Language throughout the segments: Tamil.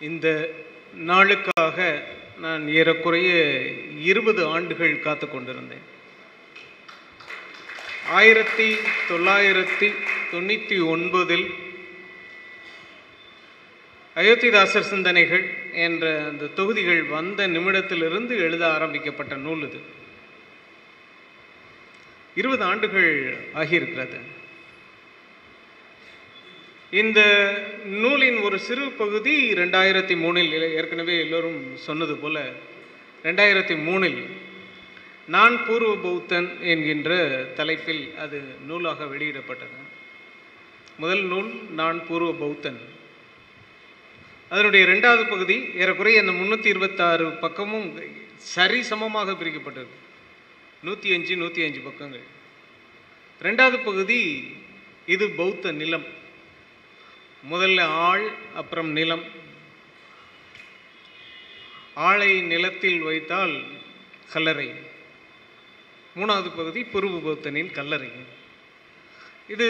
இந்த நாளுக்காக நான் ஏறக்குறைய இருபது ஆண்டுகள் காத்து கொண்டிருந்தேன். ஆயிரத்தி தொள்ளாயிரத்தி தொண்ணூற்றி ஒன்பதில் அயோத்திதாசர் சிந்தனைகள் என்ற அந்த தொகுதிகள் வந்த நிமிடத்திலிருந்து எழுத ஆரம்பிக்கப்பட்ட நூல் இது. இருபது ஆண்டுகள் ஆகியிருக்கிறது. இந்த நூலின் ஒரு சிறு பகுதி ரெண்டாயிரத்தி மூணில் ஏற்கனவே எல்லோரும் சொன்னது போல ரெண்டாயிரத்தி மூணில் நான் பூர்வ பௌத்தன் என்கின்ற தலைப்பில் அது நூலாக வெளியிடப்பட்டது. முதல் நூல் நான் பூர்வ பௌத்தன் அதனுடைய ரெண்டாவது பகுதி ஏறக்குறைய அந்த முந்நூற்றி இருபத்தாறு பக்கமும் சரி சமமாக பிரிக்கப்பட்டது. நூற்றி அஞ்சு நூற்றி அஞ்சு பக்கங்கள். ரெண்டாவது பகுதி இது பௌத்த நிலம். முதல்ல ஆள் அப்புறம் நிலம். ஆளை நிலத்தில் வைத்தால் கல்லறை. மூணாவது பகுதி புருபுபௌத்தனின் கல்லறை. இது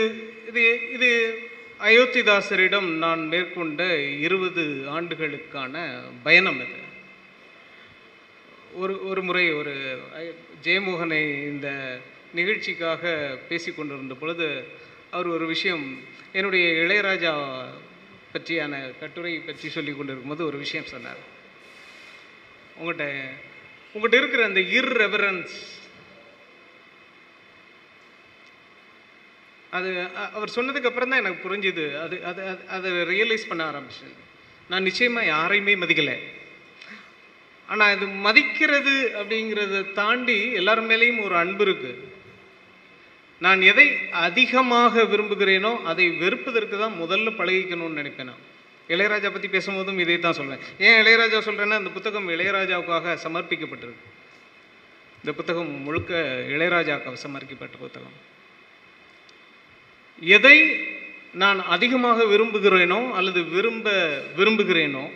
இது இது அயோத்திதாசரிடம் நான் மேற்கொண்ட இருபது ஆண்டுகளுக்கான பயணம் இது. ஒரு ஒரு முறை ஒரு ஜெயமோகனை இந்த நிகழ்ச்சிக்காக பேசி கொண்டிருந்த பொழுது அவர் ஒரு விஷயம் என்னுடைய இளையராஜா பற்றியான கட்டுரை பற்றி சொல்லி கொண்டிருக்கும்போது ஒரு விஷயம் சொன்னார். உங்கள்கிட்ட உங்கள்கிட்ட இருக்கிற அந்த இர்ரெவரன்ஸ் அது அவர் சொன்னதுக்கு அப்புறம் தான் எனக்கு புரிஞ்சுது. அது அது அது- அதை ரியலைஸ் பண்ண ஆரம்பிச்சேன். நான் நிச்சயமாக யாரையுமே மதிக்கலை. ஆனால் இது மதிக்கிறது அப்படிங்கிறத தாண்டி எல்லார் மேலேயும் ஒரு அன்பு இருக்குது நான் எதை அதிகமாக விரும்புகிறேனோ அதை வெறுப்பதற்கு தான் முதல்ல பழகிக்கணும்னு நினைப்பேன் நான். இளையராஜா பற்றி பேசும்போதும் இதை தான் சொல்வேன். ஏன் இளையராஜா சொல்கிறேன்னா அந்த புத்தகம் இளையராஜாவுக்காக சமர்ப்பிக்கப்பட்டிருக்கு. இந்த புத்தகம் முழுக்க இளையராஜாவுக்கு சமர்ப்பிக்கப்பட்ட புத்தகம். எதை நான் அதிகமாக விரும்புகிறேனோ அல்லது விரும்ப விரும்புகிறேனோ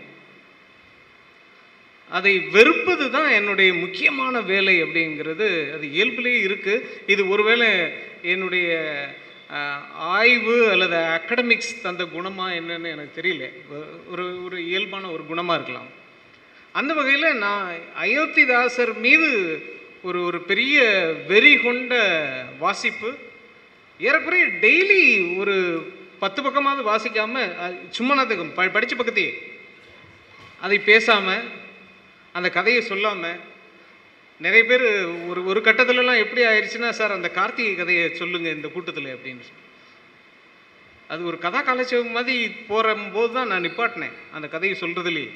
அதை வெறுப்பது தான் என்னுடைய முக்கியமான வேலை அப்படிங்கிறது அது இயல்பிலேயே இருக்குது இது ஒருவேளை என்னுடைய ஆய்வு அல்லது அகடமிக்ஸ் தந்த குணமாக என்னன்னு எனக்கு தெரியல. ஒரு ஒரு இயல்பான ஒரு குணமாக இருக்கலாம். அந்த வகையில் நான் அயோத்திதாசர் மீது ஒரு ஒரு பெரிய வெறி கொண்ட வாசிப்பு ஏறக்குறைய டெய்லி ஒரு பத்து பக்கமாவது வாசிக்காமல் சும்மா நான் ப படித்த பக்கத்தையே அதை பேசாமல் அந்த கதையை சொல்லாமல் நிறைய பேர் ஒரு ஒரு கட்டத்துலலாம் எப்படி ஆயிடுச்சுன்னா சார் அந்த கார்த்திகை கதையை சொல்லுங்கள் இந்த கூட்டத்தில் அப்படின்னு சொல்லி. அது ஒரு கதா கலைச்சம் மாதிரி போகிற போது தான் நான் நிப்பாட்டினேன். அந்த கதையை சொல்கிறதுலேயே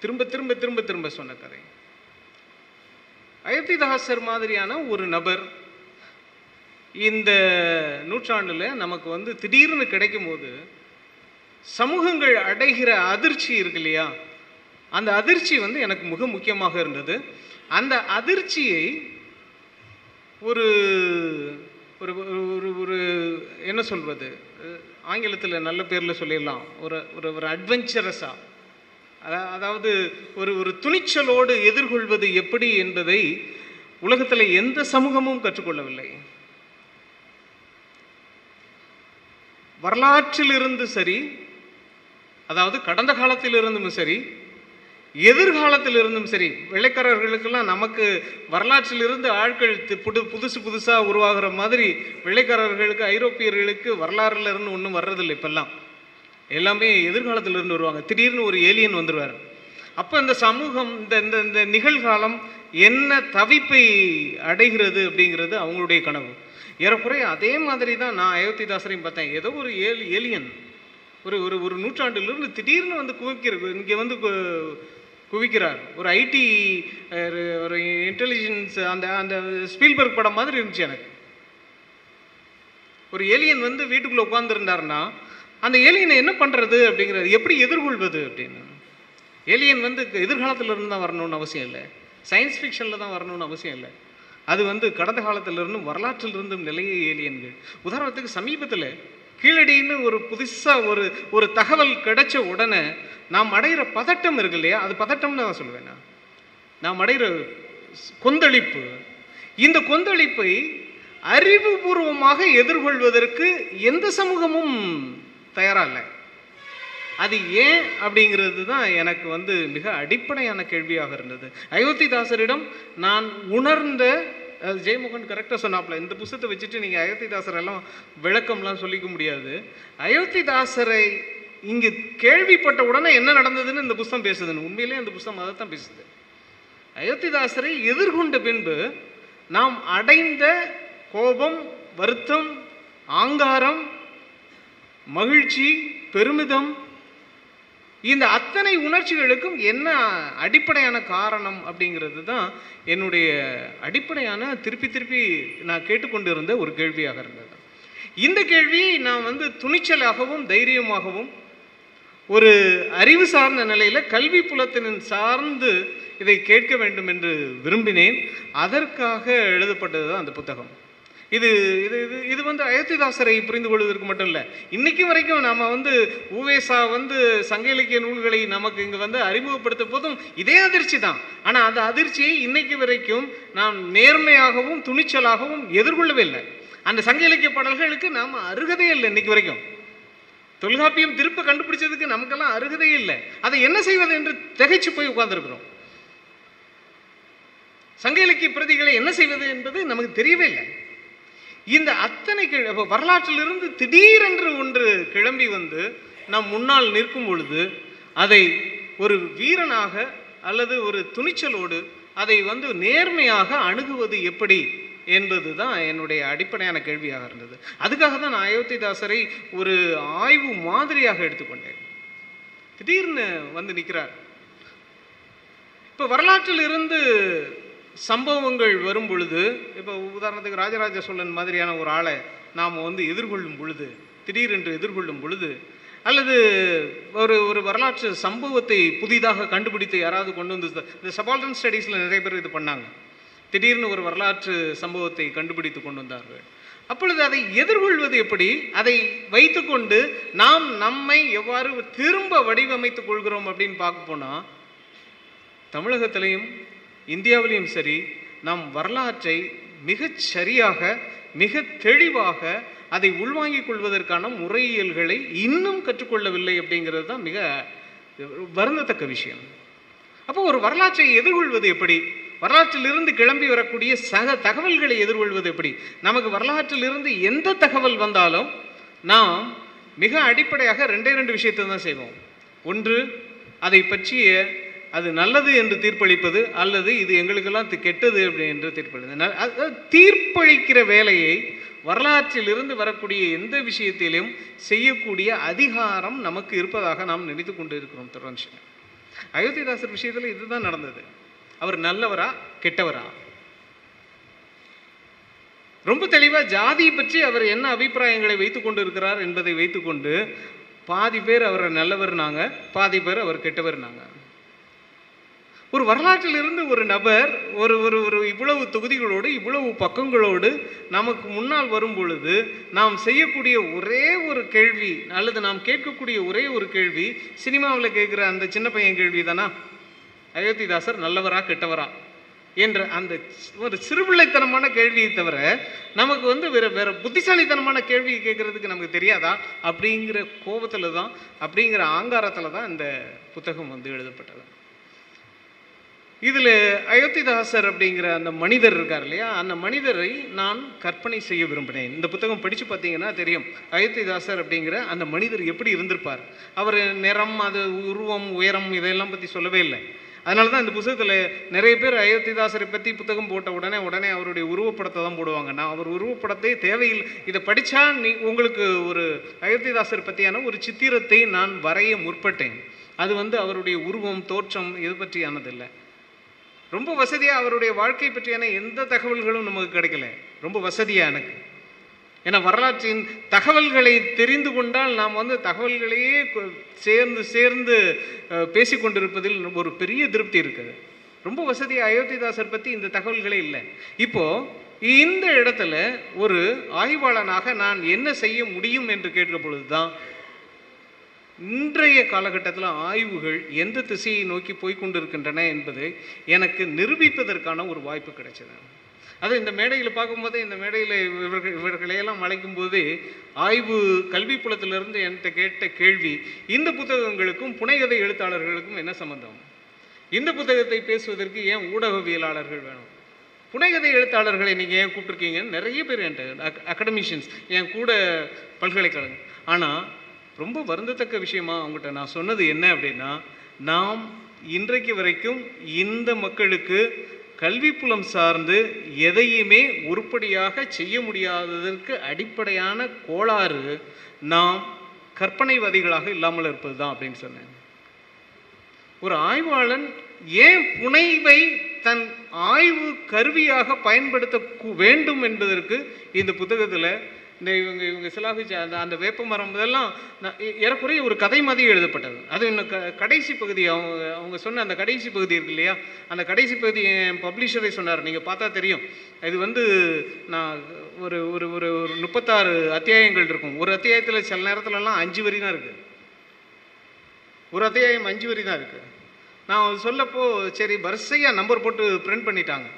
திரும்ப திரும்ப திரும்ப திரும்ப சொன்ன கதை. அயோத்திதாசர் மாதிரியான ஒரு நபர் இந்த நூற்றாண்டில் நமக்கு வந்து திடீர்னு கிடைக்கும் போது சமூகங்கள் அடைகிற அதிர்ச்சி இருக்கு இல்லையா? அந்த அதிர்ச்சி வந்து எனக்கு மிக முக்கியமாக இருந்தது. அந்த அதிர்ச்சியை ஒரு ஒரு ஒரு- ஒரு என்ன சொல்வது? ஆங்கிலத்தில் நல்ல பேரில் சொல்லிடலாம். ஒரு ஒரு ஒரு அட்வென்ச்சரஸாக அதாவது ஒரு ஒரு துணிச்சலோடு எதிர்கொள்வது எப்படி என்பதை உலகத்தில் எந்த சமூகமும் கற்றுக்கொள்ளவில்லை. வரலாற்றிலிருந்து சரி அதாவது கடந்த காலத்திலிருந்தும் சரி எதிர்காலத்தில் இருந்தும் சரி வெள்ளைக்காரர்களுக்கெல்லாம் நமக்கு வரலாற்றிலிருந்து ஆட்கள் புது புதுசு புதுசாக உருவாகிற மாதிரி வெள்ளைக்காரர்களுக்கு ஐரோப்பியர்களுக்கு வரலாறுல இருந்து ஒன்றும் வர்றதில்லை இப்பெல்லாம். எல்லாமே எதிர்காலத்திலிருந்து வருவாங்க. திடீர்னு ஒரு ஏலியன் வந்துடுவார் அப்போ இந்த சமூகம் இந்த இந்த இந்த நிகழ்காலம் என்ன தவிப்பை அடைகிறது அப்படிங்கிறது அவங்களுடைய கனவு. ஏறக்குறைய அதே மாதிரி தான் நான் அயோத்திதாசரையும் பார்த்தேன். ஏதோ ஒரு ஏல் ஏலியன். ஒரு ஒரு ஒரு நூற்றாண்டிலிருந்து திடீர்னு வந்து குவிக்கிறது இங்கே வந்து குவிக்கிறார். ஒரு ஐடி ஒரு இன்டெலிஜென்ஸ் அந்த அந்த ஸ்பீல்பர்க் படம் மாதிரி இருந்துச்சு எனக்கு. ஒரு ஏலியன் வந்து வீட்டுக்குள்ளே உட்காந்துருந்தாருன்னா அந்த ஏலியனை என்ன பண்ணுறது அப்படிங்கிறது எப்படி எதிர்கொள்வது அப்படின்னு. ஏலியன் வந்து எதிர்காலத்தில் இருந்து தான் வரணும்னு அவசியம் இல்லை. சயின்ஸ் ஃபிக்ஷனில் தான் வரணும்னு அவசியம் இல்லை. அது வந்து கடந்த காலத்திலிருந்தும் வரலாற்றிலிருந்தும் நிலைய ஏலியன்கள் உதாரணத்துக்கு சமீபத்தில் கீழடின்னு ஒரு புதுசாக ஒரு ஒரு தகவல் கிடைச்ச உடனே நாம் அடைகிற பதட்டம் இருக்கு இல்லையா? அது பதட்டம்னு தான் சொல்லுவேன் நான். நாம் அடைகிற கொந்தளிப்பு. இந்த கொந்தளிப்பை அறிவுபூர்வமாக எதிர்கொள்வதற்கு எந்த சமூகமும் தயாராக இல்லை. அது ஏன் அப்படிங்கிறது தான் எனக்கு வந்து மிக அடிப்படையான கேள்வியாக இருந்தது. அயோத்திதாசரிடம் நான் உணர்ந்த அது ஜெயமோகன் கரெக்டாக சொன்னாப்ல. இந்த புஸ்தத்தை வச்சுட்டு நீங்கள் அயோத்திதாசர் எல்லாம் விளக்கம்லாம் சொல்லிக்க முடியாது. அயோத்திதாசரை இங்கு கேள்விப்பட்ட உடனே என்ன நடந்ததுன்னு இந்த புஸ்தம் பேசுதுன்னு. உண்மையிலேயே அந்த புஸ்தம் அதை தான் பேசுது. அயோத்திதாசரை எதிர்கொண்ட பின்பு நாம் அடைந்த கோபம் வருத்தம் ஆங்காரம் மகிழ்ச்சி பெருமிதம் இந்த அத்தனை உணர்ச்சிகளுக்கும் என்ன அடிப்படையான காரணம் அப்படிங்கிறது தான் என்னுடைய அடிப்படையான திருப்பி திருப்பி நான் கேட்டுக்கொண்டிருந்த ஒரு கேள்வியாக இருந்தது. இந்த கேள்வி நான் வந்து துணிச்சலாகவும் தைரியமாகவும் ஒரு அறிவு சார்ந்த நிலையில் கல்வி புலத்தினின் சார்ந்து இதை கேட்க வேண்டும் என்று விரும்பினேன். அதற்காக எழுதப்பட்டது தான் அந்த புத்தகம். இது இது இது இது வந்து அயோத்திதாசரை புரிந்து கொள்வதற்கு மட்டும் இல்லை. இன்னைக்கு வரைக்கும் நாம் வந்து ஊவேசா வந்து சங்க இலக்கிய நூல்களை நமக்கு இங்கே வந்து அறிமுகப்படுத்த போதும் இதே அதிர்ச்சி தான். ஆனால் அந்த அதிர்ச்சியை இன்னைக்கு வரைக்கும் நாம் நேர்மையாகவும் துணிச்சலாகவும் எதிர்கொள்ளவே இல்லை. அந்த சங்க இலக்கிய பாடல்களுக்கு நாம் அருகதே இல்லை இன்னைக்கு வரைக்கும். தொல்காப்பியம் திருப்ப கண்டுபிடிச்சதுக்கு நமக்கெல்லாம் அருகதே இல்லை. அதை என்ன செய்வது என்று திகைச்சு போய் உட்கார்ந்துருக்கிறோம். சங்க இலக்கிய பிரதிகளை என்ன செய்வது என்பது நமக்கு தெரியவே இல்லை. இந்த அத்தனை கி- வரலாற்றிலிருந்து திடீரென்று ஒன்று கிளம்பி வந்து நம் முன்னால் நிற்கும் பொழுது அதை ஒரு வீரனாக அல்லது ஒரு துணிச்சலோடு அதை வந்து நேர்மையாக அணுகுவது எப்படி என்பது தான் என்னுடைய அடிப்படையான கேள்வியாக இருந்தது. அதுக்காக தான் நான் அயோத்திதாசரை ஒரு ஆய்வு மாதிரியாக எடுத்துக்கொண்டேன். திடீர்னு வந்து நிற்கிறார் இப்போ வரலாற்றில் இருந்து சம்பவங்கள் வரும் பொழுது இப்போ உதாரணத்துக்கு ராஜராஜ சோழன் மாதிரியான ஒரு ஆளை நாம் வந்து எதிர்கொள்ளும் பொழுது திடீரென்று எதிர்கொள்ளும் பொழுது அல்லது ஒரு ஒரு வரலாற்று சம்பவத்தை புதிதாக கண்டுபிடித்து யாராவது கொண்டு வந்து இந்த சபால்டன் ஸ்டடீஸில் நிறைய பேர் இது பண்ணாங்க. திடீர்னு ஒரு வரலாற்று சம்பவத்தை கண்டுபிடித்து கொண்டு வந்தார்கள். அப்பொழுது அதை எதிர்கொள்வது எப்படி? அதை வைத்துக்கொண்டு நாம் நம்மை எவ்வாறு திரும்ப வடிவமைத்துக் கொள்கிறோம் அப்படின்னு பார்க்க போனால் தமிழகத்திலையும் இந்தியாவிலையும் சரி நம் வரலாற்றை மிகச் சரியாக மிக தெளிவாக அதை உள்வாங்கிக் கொள்வதற்கான முறையியல்களை இன்னும் கற்றுக்கொள்ளவில்லை அப்படிங்கிறது தான் மிக வருந்தத்தக்க விஷயம். அப்போ ஒரு வரலாற்றை எதிர்கொள்வது எப்படி? வரலாற்றிலிருந்து கிளம்பி வரக்கூடிய சக தகவல்களை எதிர்கொள்வது எப்படி? நமக்கு வரலாற்றிலிருந்து எந்த தகவல் வந்தாலும் நாம் மிக அடிப்படையாக ரெண்டே ரெண்டு விஷயத்தை தான் செய்வோம். ஒன்று அதை பற்றிய அது நல்லது என்று தீர்ப்பளிப்பது அல்லது இது எங்களுக்கெல்லாம் கெட்டது அப்படி என்று தீர்ப்பளிப்பது. தீர்ப்பளிக்கிற வேலையை வரலாற்றிலிருந்து வரக்கூடிய எந்த விஷயத்திலும் செய்யக்கூடிய அதிகாரம் நமக்கு இருப்பதாக நாம் நினைத்து கொண்டு இருக்கிறோம் தொடர்ந்து அயோத்திதாசர் விஷயத்தில் இதுதான் நடந்தது. அவர் நல்லவரா கெட்டவரா? ரொம்ப தெளிவாக ஜாதியை பற்றி அவர் என்ன அபிப்பிராயங்களை வைத்து கொண்டு இருக்கிறார் என்பதை வைத்துக்கொண்டு பாதி பேர் அவரை நல்லவர்னாங்க பாதி பேர் அவர் கெட்டவர்னாங்க ஒரு வரலாற்றிலிருந்து ஒரு நபர் ஒரு ஒரு ஒரு இவ்வளவு தொகுதிகளோடு இவ்வளவு பக்கங்களோடு நமக்கு முன்னால் வரும் பொழுது நாம் செய்யக்கூடிய ஒரே ஒரு கேள்வி அல்லது நாம் கேட்கக்கூடிய ஒரே ஒரு கேள்வி சினிமாவில் கேட்குற அந்த சின்ன பையன் கேள்வி தானா அயோத்திதாசர் நல்லவரா கெட்டவரா? என்ற அந்த ஒரு சிறுபிள்ளைத்தனமான கேள்வியை தவிர நமக்கு வந்து வேற வேற புத்திசாலித்தனமான கேள்வி கேட்குறதுக்கு நமக்கு தெரியாதா? அப்படிங்கிற கோபத்தில் தான் அப்படிங்கிற ஆங்காரத்தில் தான் இந்த புத்தகம் வந்து எழுதப்பட்டது. இதில் அயோத்திதாசர் அப்படிங்கிற அந்த மனிதர் இருக்கார் இல்லையா? அந்த மனிதரை நான் கற்பனை செய்ய விரும்பினேன். இந்த புத்தகம் படித்து பார்த்தீங்கன்னா தெரியும். அயோத்திதாசர் அப்படிங்கிற அந்த மனிதர் எப்படி இருந்திருப்பார்? அவர் நிறம் அது உருவம் உயரம் இதையெல்லாம் பற்றி சொல்லவே இல்லை. அதனால தான் இந்த புத்தகத்தில் நிறைய பேர் அயோத்திதாசரை பற்றி புத்தகம் போட்ட உடனே உடனே அவருடைய உருவப்படத்தை தான் போடுவாங்க. நான் அவர் உருவப்படத்தை தேவையில்லை. இதை படித்தா நீ உங்களுக்கு ஒரு அயோத்திதாசர் பற்றியான ஒரு சித்திரத்தை நான் வரைய முற்பட்டேன். அது வந்து அவருடைய உருவம் தோற்றம் இது பற்றியானதில்லை. ரொம்ப வசதியாக அவருடைய வாழ்க்கை பற்றியான எந்த தகவல்களும் நமக்கு கிடைக்கல. ரொம்ப வசதியாக எனக்கு. ஏன்னா வரலாற்றின் தகவல்களை தெரிந்து கொண்டால் நாம் வந்து தகவல்களையே கொ- சேர்ந்து சேர்ந்து பேசிக்கொண்டிருப்பதில் ஒரு பெரிய திருப்தி இருக்குது. ரொம்ப வசதியாக அயோத்திதாசர் பற்றி இந்த தகவல்களே இல்லை. இப்போது இந்த இடத்துல ஒரு ஆய்வாளனாக நான் என்ன செய்ய முடியும் என்று கேட்கிற பொழுது தான் இன்றைய காலகட்டத்தில் ஆய்வுகள் எந்த திசையை நோக்கி போய்கொண்டிருக்கின்றன என்பதை எனக்கு நிரூபிப்பதற்கான ஒரு வாய்ப்பு கிடைச்சது. அது இந்த மேடையில் பார்க்கும்போதே இந்த மேடையில் இவர்கள் இவர்களையெல்லாம் அழைக்கும் போது ஆய்வு கல்வி புலத்திலிருந்து என்கிட்ட கேட்ட கேள்வி இந்த புத்தகங்களுக்கும் புனைகதை எழுத்தாளர்களுக்கும் என்ன சம்பந்தம்? இந்த புத்தகத்தை பேசுவதற்கு ஏன் ஊடகவியலாளர்கள் வேணும்? புனைகதை எழுத்தாளர்களை நீங்கள் ஏன் கூப்பிட்ருக்கீங்கன்னு நிறைய பேர் என்கிட்ட அகடமிஷியன்ஸ் என் கூட பல்கலைக்கழகம் ஆனால் ரொம்ப வருந்தத்தக்க விஷயமா அவங்ககிட்ட நான் சொன்னது என்ன அப்படின்னா நாம் இன்றைக்கு வரைக்கும் இந்த மக்களுக்கு கல்வி புலம் சார்ந்து எதையுமே உருப்படியாக செய்ய முடியாததற்கு அடிப்படையான கோளாறு நாம் கற்பனைவாதிகளாக இல்லாமல் இருப்பது தான் அப்படின்னு சொன்னேன். ஒரு ஆய்வாளன் ஏன் புனைவை தன் ஆய்வு கருவியாக பயன்படுத்த வேண்டும் என்பதற்கு இந்த புத்தகத்தில் இந்த இவங்க இவங்க சிலாபிச்ச அந்த அந்த வேப்ப மரம் இதெல்லாம் நான் ஏறக்குறைய ஒரு கதை மாதிரி எழுதப்பட்டது. அது இன்னும் க கடைசி பகுதி அவங்க அவங்க சொன்ன அந்த கடைசி பகுதி இருக்கு இல்லையா? அந்த கடைசி பகுதி என் பப்ளிஷரே சொன்னார். நீங்கள் பார்த்தா தெரியும். இது வந்து நான் ஒரு ஒரு ஒரு ஒரு முப்பத்தாறு அத்தியாயங்கள் இருக்கும். ஒரு அத்தியாயத்தில் சில நேரத்துலலாம் அஞ்சு வரி தான் இருக்குது ஒரு அத்தியாயம் அஞ்சு வரி தான் இருக்குது நான் சொல்லப்போ சரி வரிசையாக நம்பர் போட்டு பிரிண்ட் பண்ணிட்டாங்க.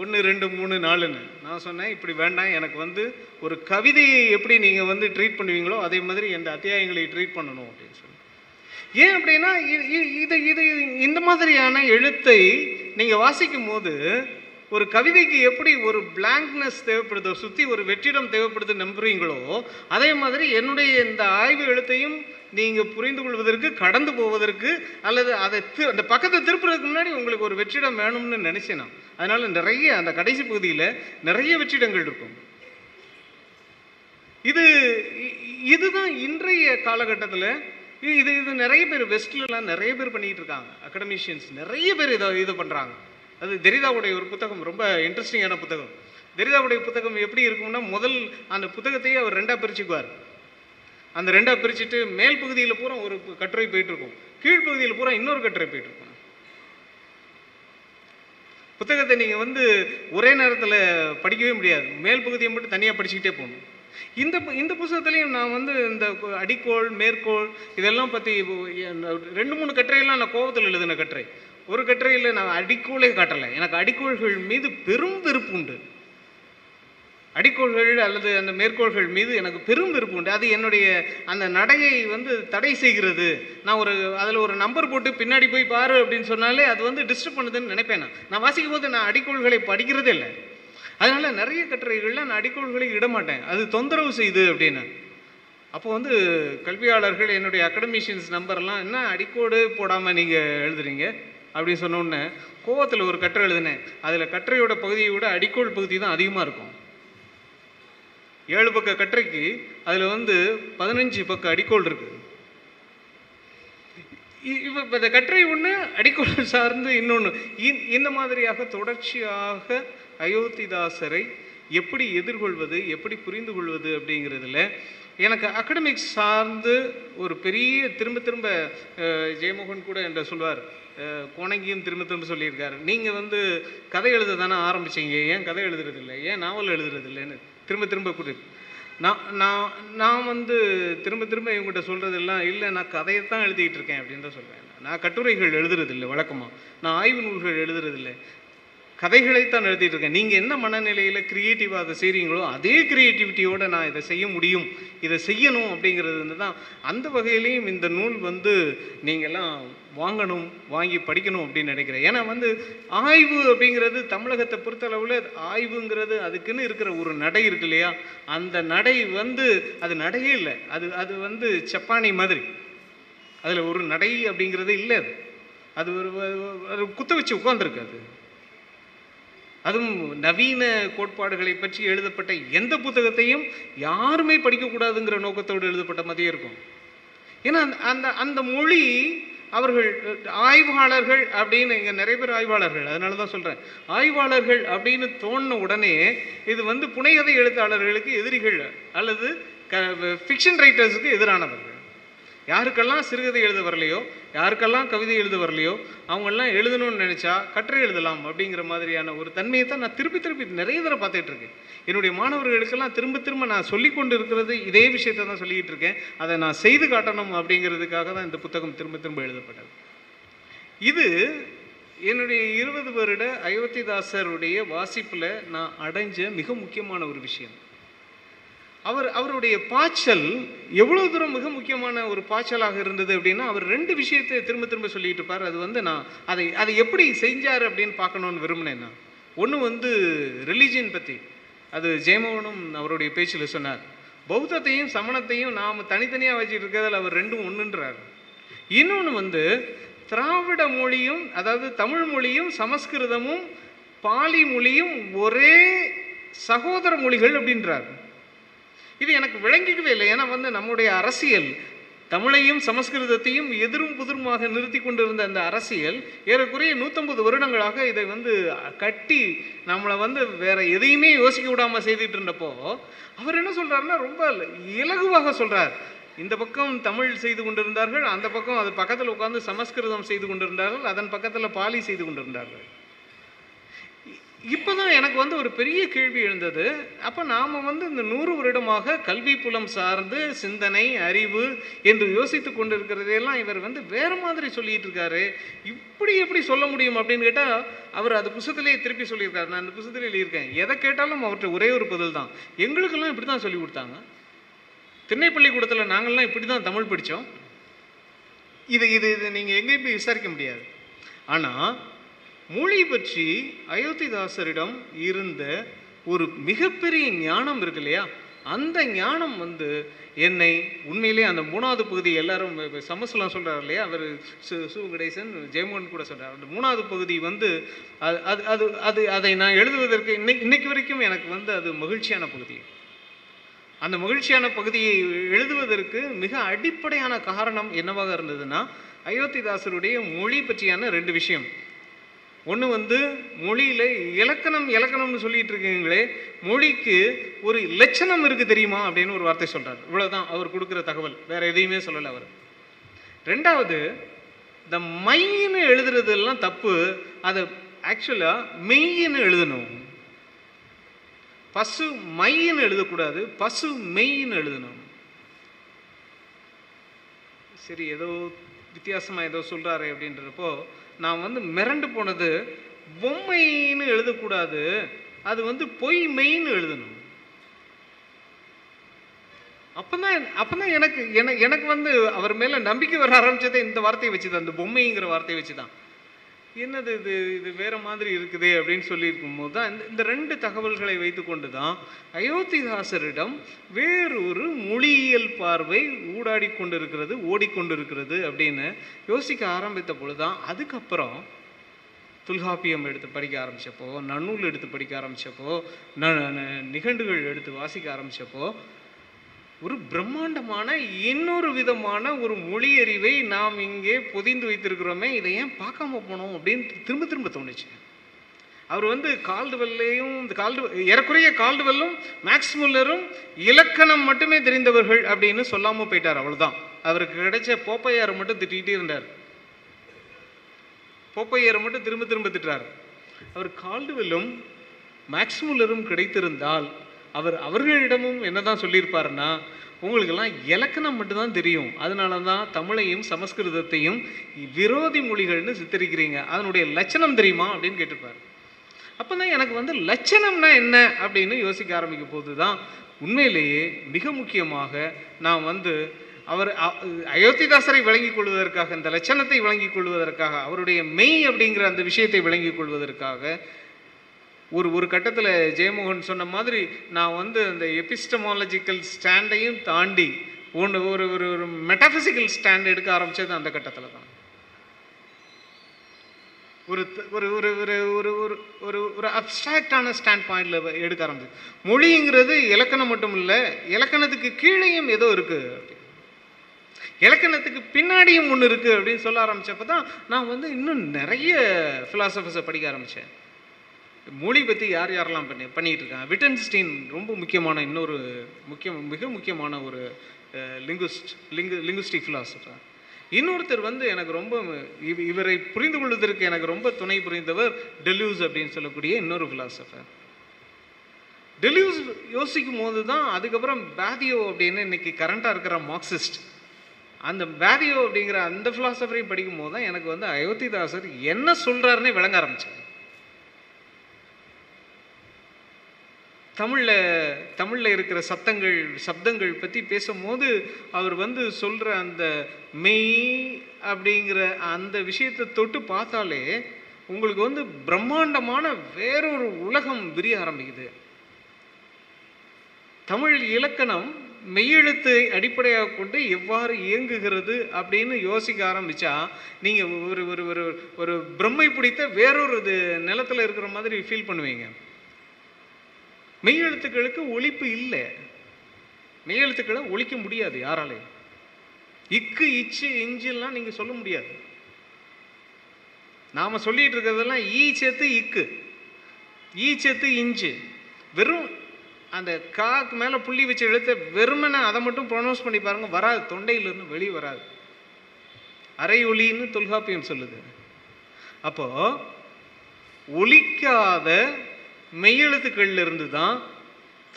ஒன்று ரெண்டு மூணு நாலுன்னு. நான் சொன்னேன் இப்படி வேண்டாம். எனக்கு வந்து ஒரு கவிதையை எப்படி நீங்கள் வந்து ட்ரீட் பண்ணுவீங்களோ அதே மாதிரி எந்த அத்தியாயங்களை ட்ரீட் பண்ணணும் அப்படின்னு சொல்லி. ஏன் அப்படின்னா இது இது இது இந்த மாதிரியான எழுத்தை நீங்கள் வாசிக்கும் போது ஒரு கவிதைக்கு எப்படி ஒரு பிளாங்க்னஸ் தேவைப்படுதோ சுற்றி ஒரு வெற்றிடம் தேவைப்படுது நம்புறீங்களோ அதே மாதிரி என்னுடைய இந்த ஆய்வு எழுத்தையும் நீங்கள் புரிந்து கொள்வதற்கு கடந்து போவதற்கு அல்லது அதை திரு அந்த பக்கத்தை திருப்புறதுக்கு முன்னாடி உங்களுக்கு ஒரு வெற்றிடம் வேணும்னு நினைச்சேன்? நான் அதனால் நிறைய அந்த கடைசி பகுதியில் நிறைய வெற்றிடங்கள் இருக்கும். இது இதுதான் இன்றைய காலகட்டத்தில் இது இது நிறைய பேர் வெஸ்ட்லலாம் நிறைய பேர் பண்ணிகிட்டு இருக்காங்க. அகடமிஷியன்ஸ் நிறைய பேர் இதை இது பண்ணுறாங்க அது தெரிதாவுடைய ஒரு புத்தகம் ரொம்ப இன்ட்ரெஸ்டிங்கான புத்தகம். தெரிதாவுடைய புத்தகம் எப்படி இருக்கும்னா முதல் அந்த புத்தகத்தையே அவர் ரெண்டாக பிரிச்சுக்குவார். அந்த ரெண்டாக பிரிச்சுட்டு மேல் பகுதியில் பூரா ஒரு கட்டுரை போயிட்டுருக்கும். கீழ்ப்பகுதியில் பூரா இன்னொரு கட்டுரை போயிட்டுருக்கும். புத்தகத்தை நீங்கள் வந்து ஒரே நேரத்தில் படிக்கவே முடியாது. மேல் பகுதியை மட்டும் தனியாக படிச்சுக்கிட்டே போகணும். இந்த பு- இந்த புத்தகத்துலேயும் நான் வந்து இந்த அடிக்கோள் மேற்கோள் இதெல்லாம் பற்றி ரெண்டு மூணு கட்டுரையெல்லாம் நான் கோபத்தில் எழுதின கட்டுரை. ஒரு கட்டுரையில் நான் அடிக்கோளே காட்டலை. எனக்கு அடிக்கோள்கள் மீது பெரும் வெறுப்பு உண்டு. அடிக்கோள்கள் அல்லது அந்த மேற்கோள்கள் மீது எனக்கு பெரும் விருப்பம் உண்டு. அது என்னுடைய அந்த நடையை வந்து தடை செய்கிறது. நான் ஒரு அதில் ஒரு நம்பர் போட்டு பின்னாடி போய் பாரு அப்படின்னு சொன்னாலே அது வந்து டிஸ்டர்ப் பண்ணுதுன்னு நினைப்பேன் நான். நான் வாசிக்கும் போது நான் அடிக்கோள்களை படிக்கிறதே இல்லை. அதனால் நிறைய கட்டுரைகளில் நான் அடிக்கோள்களை இட மாட்டேன். அது தொந்தரவு செய்யுது அப்படின்னு. அப்போ வந்து கல்வியாளர்கள் என்னுடைய அகடமிஷியன்ஸ் நம்பர்லாம் என்ன அடிக்கோடு போடாமல் நீங்கள் எழுதுறீங்க? அப்படின்னு சொன்ன உடனே கோவத்தில் ஒரு கட்டுரை எழுதினேன். அதில் கட்டுரையோட பகுதியை விட அடிக்கோள் பகுதி தான் அதிகமாக இருக்கும். ஏழு பக்க கட்டுரைக்கு அதில் வந்து பதினஞ்சு பக்க அடிக்கோள் இருக்கு. இப்போ இந்த கட்டுரை ஒன்று அடிக்கோள் சார்ந்து இன்னொன்று இந்த மாதிரியாக தொடர்ச்சியாக அயோத்திதாசரை எப்படி எதிர்கொள்வது எப்படி புரிந்து கொள்வது அப்படிங்கிறதுல எனக்கு அகடமிக்ஸ் சார்ந்து ஒரு பெரிய திரும்ப திரும்ப ஜெயமோகன் கூட என்ற சொல்வார். அஹ், கோணங்கியும் திரும்ப திரும்ப சொல்லியிருக்காரு. நீங்கள் வந்து கதை எழுத தானே ஆரம்பிச்சீங்க? ஏன் கதை எழுதுறதில்லை? ஏன் நாவல் எழுதுறதில்லைன்னு? திரும்ப திரும்ப குறி நான் நான் நான் வந்து திரும்ப திரும்ப இவங்ககிட்ட சொல்கிறதெல்லாம் இல்லை நான் கதையை தான் எழுதிக்கிட்டு இருக்கேன் அப்படின்னு தான் சொல்வேன். நான் கட்டுரைகள் எழுதுறதில்லை வழக்கமாக நான் ஆய்வு நூல்கள் எழுதுறதில்லை. கதைகளைத்தான் எழுதிட்டு இருக்கேன் நீங்கள் என்ன மனநிலையில் க்ரியேட்டிவாக அதை செய்கிறீங்களோ அதே க்ரியேட்டிவிட்டியோடு நான் இதை செய்ய முடியும். இதை செய்யணும் அப்படிங்கிறது வந்து தான் அந்த வகையிலையும் இந்த நூல் வந்து நீங்கள்லாம் வாங்கணும் வாங்கி படிக்கணும் அப்படின்னு நினைக்கிறேன். ஏன்னா வந்து ஆய்வு அப்படிங்கிறது தமிழகத்தை பொறுத்தளவில் ஆய்வுங்கிறது அதுக்குன்னு இருக்கிற ஒரு நடை இருக்கு இல்லையா? அந்த நடை வந்து அது நடையே இல்லை. அது அது வந்து சப்பானி மாதிரி. அதில் ஒரு நடை அப்படிங்கிறது இல்லை அது. அது ஒரு ஒரு குத்த வச்சு உட்காந்துருக்கு அது. அதுவும் நவீன கோட்பாடுகளை பற்றி எழுதப்பட்ட எந்த புத்தகத்தையும் யாருமே படிக்கக்கூடாதுங்கிற நோக்கத்தோடு எழுதப்பட்ட மாதிரியே இருக்கும். ஏன்னா அந்த- அந்த அந்த மொழி அவர்கள் ஆய்வாளர்கள் அப்படின்னு இங்கே நிறைய பேர் ஆய்வாளர்கள் அதனால தான் சொல்கிறேன் ஆய்வாளர்கள் அப்படின்னு தோணின உடனே இது வந்து புனைகதை எழுத்தாளர்களுக்கு எதிரிகள் அல்லது க ஃபிக்ஷன் ரைட்டர்ஸுக்கு எதிரானவர்கள். யாருக்கெல்லாம் சிறுகதை எழுத வரலையோ யாருக்கெல்லாம் கவிதை எழுத வரலையோ அவங்கெல்லாம் எழுதணும்னு நினச்சா கட்டுரை எழுதலாம் அப்படிங்கிற மாதிரியான ஒரு தன்மையை தான் நான் திருப்பி திருப்பி நிறைய தடவை பார்த்துட்டு இருக்கேன். என்னுடைய மாணவர்களுக்கெல்லாம் திரும்ப திரும்ப நான் சொல்லி கொண்டு இருக்கிறது இதே விஷயத்தை தான் சொல்லிக்கிட்டு இருக்கேன். அதை நான் செய்து காட்டணும் அப்படிங்கிறதுக்காக தான் இந்த புத்தகம் திரும்ப திரும்ப எழுதப்பட்டது. இது என்னுடைய இருபது வருட அயோத்திதாசருடைய வாசிப்பில் நான் அடைஞ்ச மிக முக்கியமான ஒரு விஷயம். அவர் அவருடைய பாய்ச்சல் எவ்வளோ தூரம் மிக முக்கியமான ஒரு பாய்ச்சலாக இருந்தது அப்படின்னா அவர் ரெண்டு விஷயத்தை திரும்ப திரும்ப சொல்லிட்டு இருப்பார். அது வந்து நான் அதை அதை எப்படி செஞ்சார் அப்படின்னு பார்க்கணுன்னு விரும்பினேன் நான். ஒன்று வந்து ரிலீஜியன் பற்றி அது ஜெயமோகனும் அவருடைய பேச்சில் சொன்னார். பௌத்தத்தையும் சமணத்தையும் நாம் தனித்தனியாக வச்சுட்டு இருக்கிறதில் அவர் ரெண்டும் ஒன்றுன்றார் இன்னொன்று வந்து திராவிட மொழியும் அதாவது தமிழ் மொழியும் சமஸ்கிருதமும் பாலி மொழியும் ஒரே சகோதர மொழிகள் அப்படின்றார். இது எனக்கு விளங்கிக்கவே இல்லை. ஏன்னா வந்து நம்முடைய அரசியல் தமிழையும் சமஸ்கிருதத்தையும் எதிரும் புதிருமாக நிறுத்தி கொண்டிருந்த அந்த அரசியல் ஏறக்குறைய நூற்றம்பது வருடங்களாக இதை வந்து கட்டி நம்மளை வந்து வேற எதையுமே யோசிக்க விடாமல் செய்துட்டு இருந்தப்போ அவர் என்ன சொல்கிறாருன்னா ரொம்ப இலகுவாக சொல்கிறார் இந்த பக்கம் தமிழ் செய்து கொண்டிருந்தார்கள் அந்த பக்கம் அது பக்கத்தில் உட்காந்து சமஸ்கிருதம் செய்து கொண்டிருந்தார்கள் அதன் பக்கத்தில் பாலி செய்து கொண்டிருந்தார்கள். இப்போ தான் எனக்கு வந்து ஒரு பெரிய கேள்வி எழுந்தது. அப்போ நாம் வந்து இந்த நூறு வருடமாக கல்வி புலம் சார்ந்து சிந்தனை அறிவு என்று யோசித்து கொண்டிருக்கிறதையெல்லாம் இவர் வந்து வேறு மாதிரி சொல்லிட்டு இருக்காரு. இப்படி எப்படி சொல்ல முடியும் அப்படின்னு கேட்டால் அவர் அது புத்தகத்திலேயே திருப்பி சொல்லியிருக்காரு. நான் அந்த புத்தகத்திலே எழுதியிருக்கேன். எதை கேட்டாலும் அவர்கிட்ட ஒரே ஒரு பதில் தான். எங்களுக்கெல்லாம் இப்படி தான் சொல்லி கொடுத்தாங்க. திண்ணை பள்ளிக்கூடத்தில் நாங்கள்லாம் இப்படி தான் தமிழ் படித்தோம் இது இது இது நீங்கள் எங்கேயும் போய் விசாரிக்க முடியாது. ஆனால் மொழி பற்றி அயோத்திதாசரிடம் இருந்த ஒரு மிகப்பெரிய ஞானம் இருக்கு இல்லையா? அந்த ஞானம் வந்து என்னை உண்மையிலே அந்த மூணாவது பகுதி எல்லாரும் சமஸ்லாம் சொல்கிறார் இல்லையா? அவர் சு சு கணேசன் ஜெயமோகன் கூட சொல்கிறார் அந்த மூணாவது பகுதி வந்து அது அது அது அது அதை நான் எழுதுவதற்கு இன்னைக்கு இன்னைக்கு வரைக்கும் எனக்கு வந்து அது மகிழ்ச்சியான பகுதி. அந்த மகிழ்ச்சியான பகுதியை எழுதுவதற்கு மிக அடிப்படையான காரணம் என்னவாக இருந்ததுன்னா அயோத்திதாசருடைய மொழி பற்றியான ரெண்டு விஷயம். ஒன்று வந்து மொழியில் இலக்கணம் இலக்கணம்னு சொல்லிட்டு இருக்கீங்களே மொழிக்கு ஒரு லட்சணம் இருக்குது தெரியுமா அப்படின்னு ஒரு வார்த்தை சொல்கிறார் இவ்வளோதான் அவர் கொடுக்குற தகவல். வேறு எதையுமே சொல்லலை அவர். ரெண்டாவது இந்த மைன்னு எழுதுறதெல்லாம் தப்பு. அதை ஆக்சுவலாக மெய்ன்னு எழுதணும். பசு மைன்னு எழுதக்கூடாது. பசு மெய்ன்னு எழுதணும். சரி ஏதோ வித்தியாசமாக ஏதோ சொல்கிறாரு அப்படின்றப்போ நான் வந்து மிரண்டு போனது பொம்மைன்னு எழுதக்கூடாது அது வந்து பொய் மெய்ன்னு எழுதணும். அப்பதான் அப்பதான் எனக்கு எனக்கு எனக்கு வந்து அவர் மேல நம்பிக்கை வர ஆரம்பிச்சதே இந்த வார்த்தையை வச்சுதான் இந்த பொம்மைங்கிற வார்த்தையை வச்சுதான். என்னது இது? இது வேறு மாதிரி இருக்குது அப்படின்னு சொல்லியிருக்கும் போது தான் இந்த இந்த ரெண்டு தகவல்களை வைத்துக்கொண்டு தான் அயோத்திதாசரிடம் வேறொரு மொழியியல் பார்வை ஊடாடி கொண்டிருக்கிறது ஓடிக்கொண்டிருக்கிறது அப்படின்னு யோசிக்க ஆரம்பித்த பொழுதுதான் அதுக்கப்புறம் தொல்காப்பியம் எடுத்து படிக்க ஆரம்பிச்சப்போ நன்னூல் எடுத்து படிக்க ஆரம்பிச்சப்போ ந ந- நிகண்டுகள் எடுத்து வாசிக்க ஆரம்பித்தப்போ ஒரு பிரம்மாண்டமான இன்னொரு விதமான ஒரு மொழியறிவை நாம் இங்கே பொதிந்து வைத்திருக்கிறோமே இதை ஏன் பார்க்காம போனோம் அப்படின்னு திரும்ப திரும்ப தோணுச்சு. அவர் வந்து கால்டுவெல்லையும் இந்த கால்டு ஏறக்குறைய கால்டுவெல்லும் மேக்ஸ் முல்லரும் இலக்கணம் மட்டுமே தெரிந்தவர்கள் அப்படின்னு சொல்லாமல் போயிட்டார் அவ்வளோதான் அவருக்கு கிடைச்ச போப்பையார் மட்டும் திட்டிகிட்டே இருந்தார். போப்பையாரை மட்டும் திரும்ப திரும்ப திட்டார் அவர் கால்டுவெல்லும் மேக்ஸ் முல்லரும் கிடைத்திருந்தால் அவர் அவர்களிடமும் என்னதான் சொல்லியிருப்பாருன்னா உங்களுக்கெல்லாம் இலக்கணம் மட்டும்தான் தெரியும். அதனால தான் தமிழையும் சமஸ்கிருதத்தையும் விரோதி மொழிகள்னு சித்தரிக்கிறீங்க. அதனுடைய லட்சணம் தெரியுமா அப்படின்னு கேட்டிருப்பார். அப்போ தான் எனக்கு வந்து லட்சணம்னா என்ன அப்படின்னு யோசிக்க ஆரம்பிக்கும் போது தான் உண்மையிலேயே மிக முக்கியமாக நான் வந்து அவர் அயோத்திதாசரை விளங்கிக் கொள்வதற்காக இந்த லட்சணத்தை விளங்கிக் கொள்வதற்காக அவருடைய மெய் அப்படிங்கிற அந்த விஷயத்தை விளங்கிக் கொள்வதற்காக ஒரு ஒரு கட்டத்தில் ஜெயமோகன் சொன்ன மாதிரி நான் வந்து அந்த எபிஸ்டமாலஜிக்கல் ஸ்டாண்டையும் தாண்டி ஒன்று ஒரு ஒரு ஒரு மெட்டாஃபிசிக்கல் ஸ்டாண்ட் எடுக்க ஆரம்பித்தது அந்த கட்டத்தில் தான். ஒரு ஒரு ஒரு ஒரு ஒரு ஒரு ஒரு ஒரு அப்டிராக்டான ஸ்டாண்ட் பாயிண்டில் எடுக்க ஆரம்பிச்சு மொழிங்கிறது இலக்கணம் மட்டும் இல்லை இலக்கணத்துக்கு கீழேயும் ஏதோ இருக்குது இலக்கணத்துக்கு பின்னாடியும் ஒன்று இருக்குது அப்படின்னு சொல்ல ஆரம்பித்தப்போ தான் நான் வந்து இன்னும் நிறைய ஃபிலாசபர்ஸை படிக்க ஆரம்பித்தேன் மொழி பற்றி யார் யாரெல்லாம் பண்ணி பண்ணிட்டு இருக்காங்க விட்டன்ஸ்டீன் ரொம்ப முக்கியமான இன்னொரு முக்கிய மிக முக்கியமான ஒரு லிங்குஸ்ட் லிங்கு லிங்குஸ்டிக் ஃபிலாசபர் இன்னொருத்தர் வந்து எனக்கு ரொம்ப இவரை புரிந்து கொள்வதற்கு எனக்கு ரொம்ப துணை புரிந்தவர் டெலியூஸ் அப்படின்னு சொல்லக்கூடிய இன்னொரு ஃபிலாசபர் டெலியூஸ் யோசிக்கும் போது தான் அதுக்கப்புறம் பேதியோ அப்படின்னு இன்னைக்கு கரண்டாக இருக்கிற மார்க்சிஸ்ட் அந்த பேதியோ அப்படிங்கிற அந்த ஃபிலாசபரையும் படிக்கும் போது தான் எனக்கு வந்து அயோத்திதாசர் என்ன சொல்கிறாருன்னே விளங்க ஆரம்பிச்சேன் தமிழில் தமிழில் இருக்கிற சத்தங்கள் சப்தங்கள் பற்றி பேசும்போது அவர் வந்து சொல்கிற அந்த மெய் அப்படிங்கிற அந்த விஷயத்தை தொட்டு பார்த்தாலே உங்களுக்கு வந்து பிரம்மாண்டமான வேறொரு உலகம் விரிய ஆரம்பிக்குது. தமிழ் இலக்கணம் மெய்யெழுத்தை அடிப்படையாக கொண்டு எவ்வாறு இயங்குகிறது அப்படின்னு யோசிக்க ஆரம்பித்தா நீங்கள் ஒரு ஒரு ஒரு ஒரு பிரம்மை பிடித்த வேறொரு இது நிலத்தில் இருக்கிற மாதிரி ஃபீல் பண்ணுவீங்க. மெய்யெழுத்துக்களுக்கு ஒழிப்பு இல்லை. மெய்யெழுத்துக்களை ஒழிக்க முடியாது யாராலையும். இக்கு இச்சு இஞ்சுலாம் நீங்கள் சொல்ல முடியாது. நாம் சொல்லிட்டு இருக்கிறதெல்லாம் ஈ சேர்த்து இக்கு. ஈ சேர்த்து இஞ்சு. வெறும் அந்த காக்கு மேலே புள்ளி வச்சு எழுத்த வெறுமனை அதை மட்டும் ப்ரொனவுன்ஸ் பண்ணி பாருங்க வராது. தொண்டையிலிருந்து வெளியே வராது. அரை ஒளின்னு தொல்காப்பியம் சொல்லுது. அப்போ ஒழிக்காத மெய்யெழுத்துக்கள் இருந்து தான்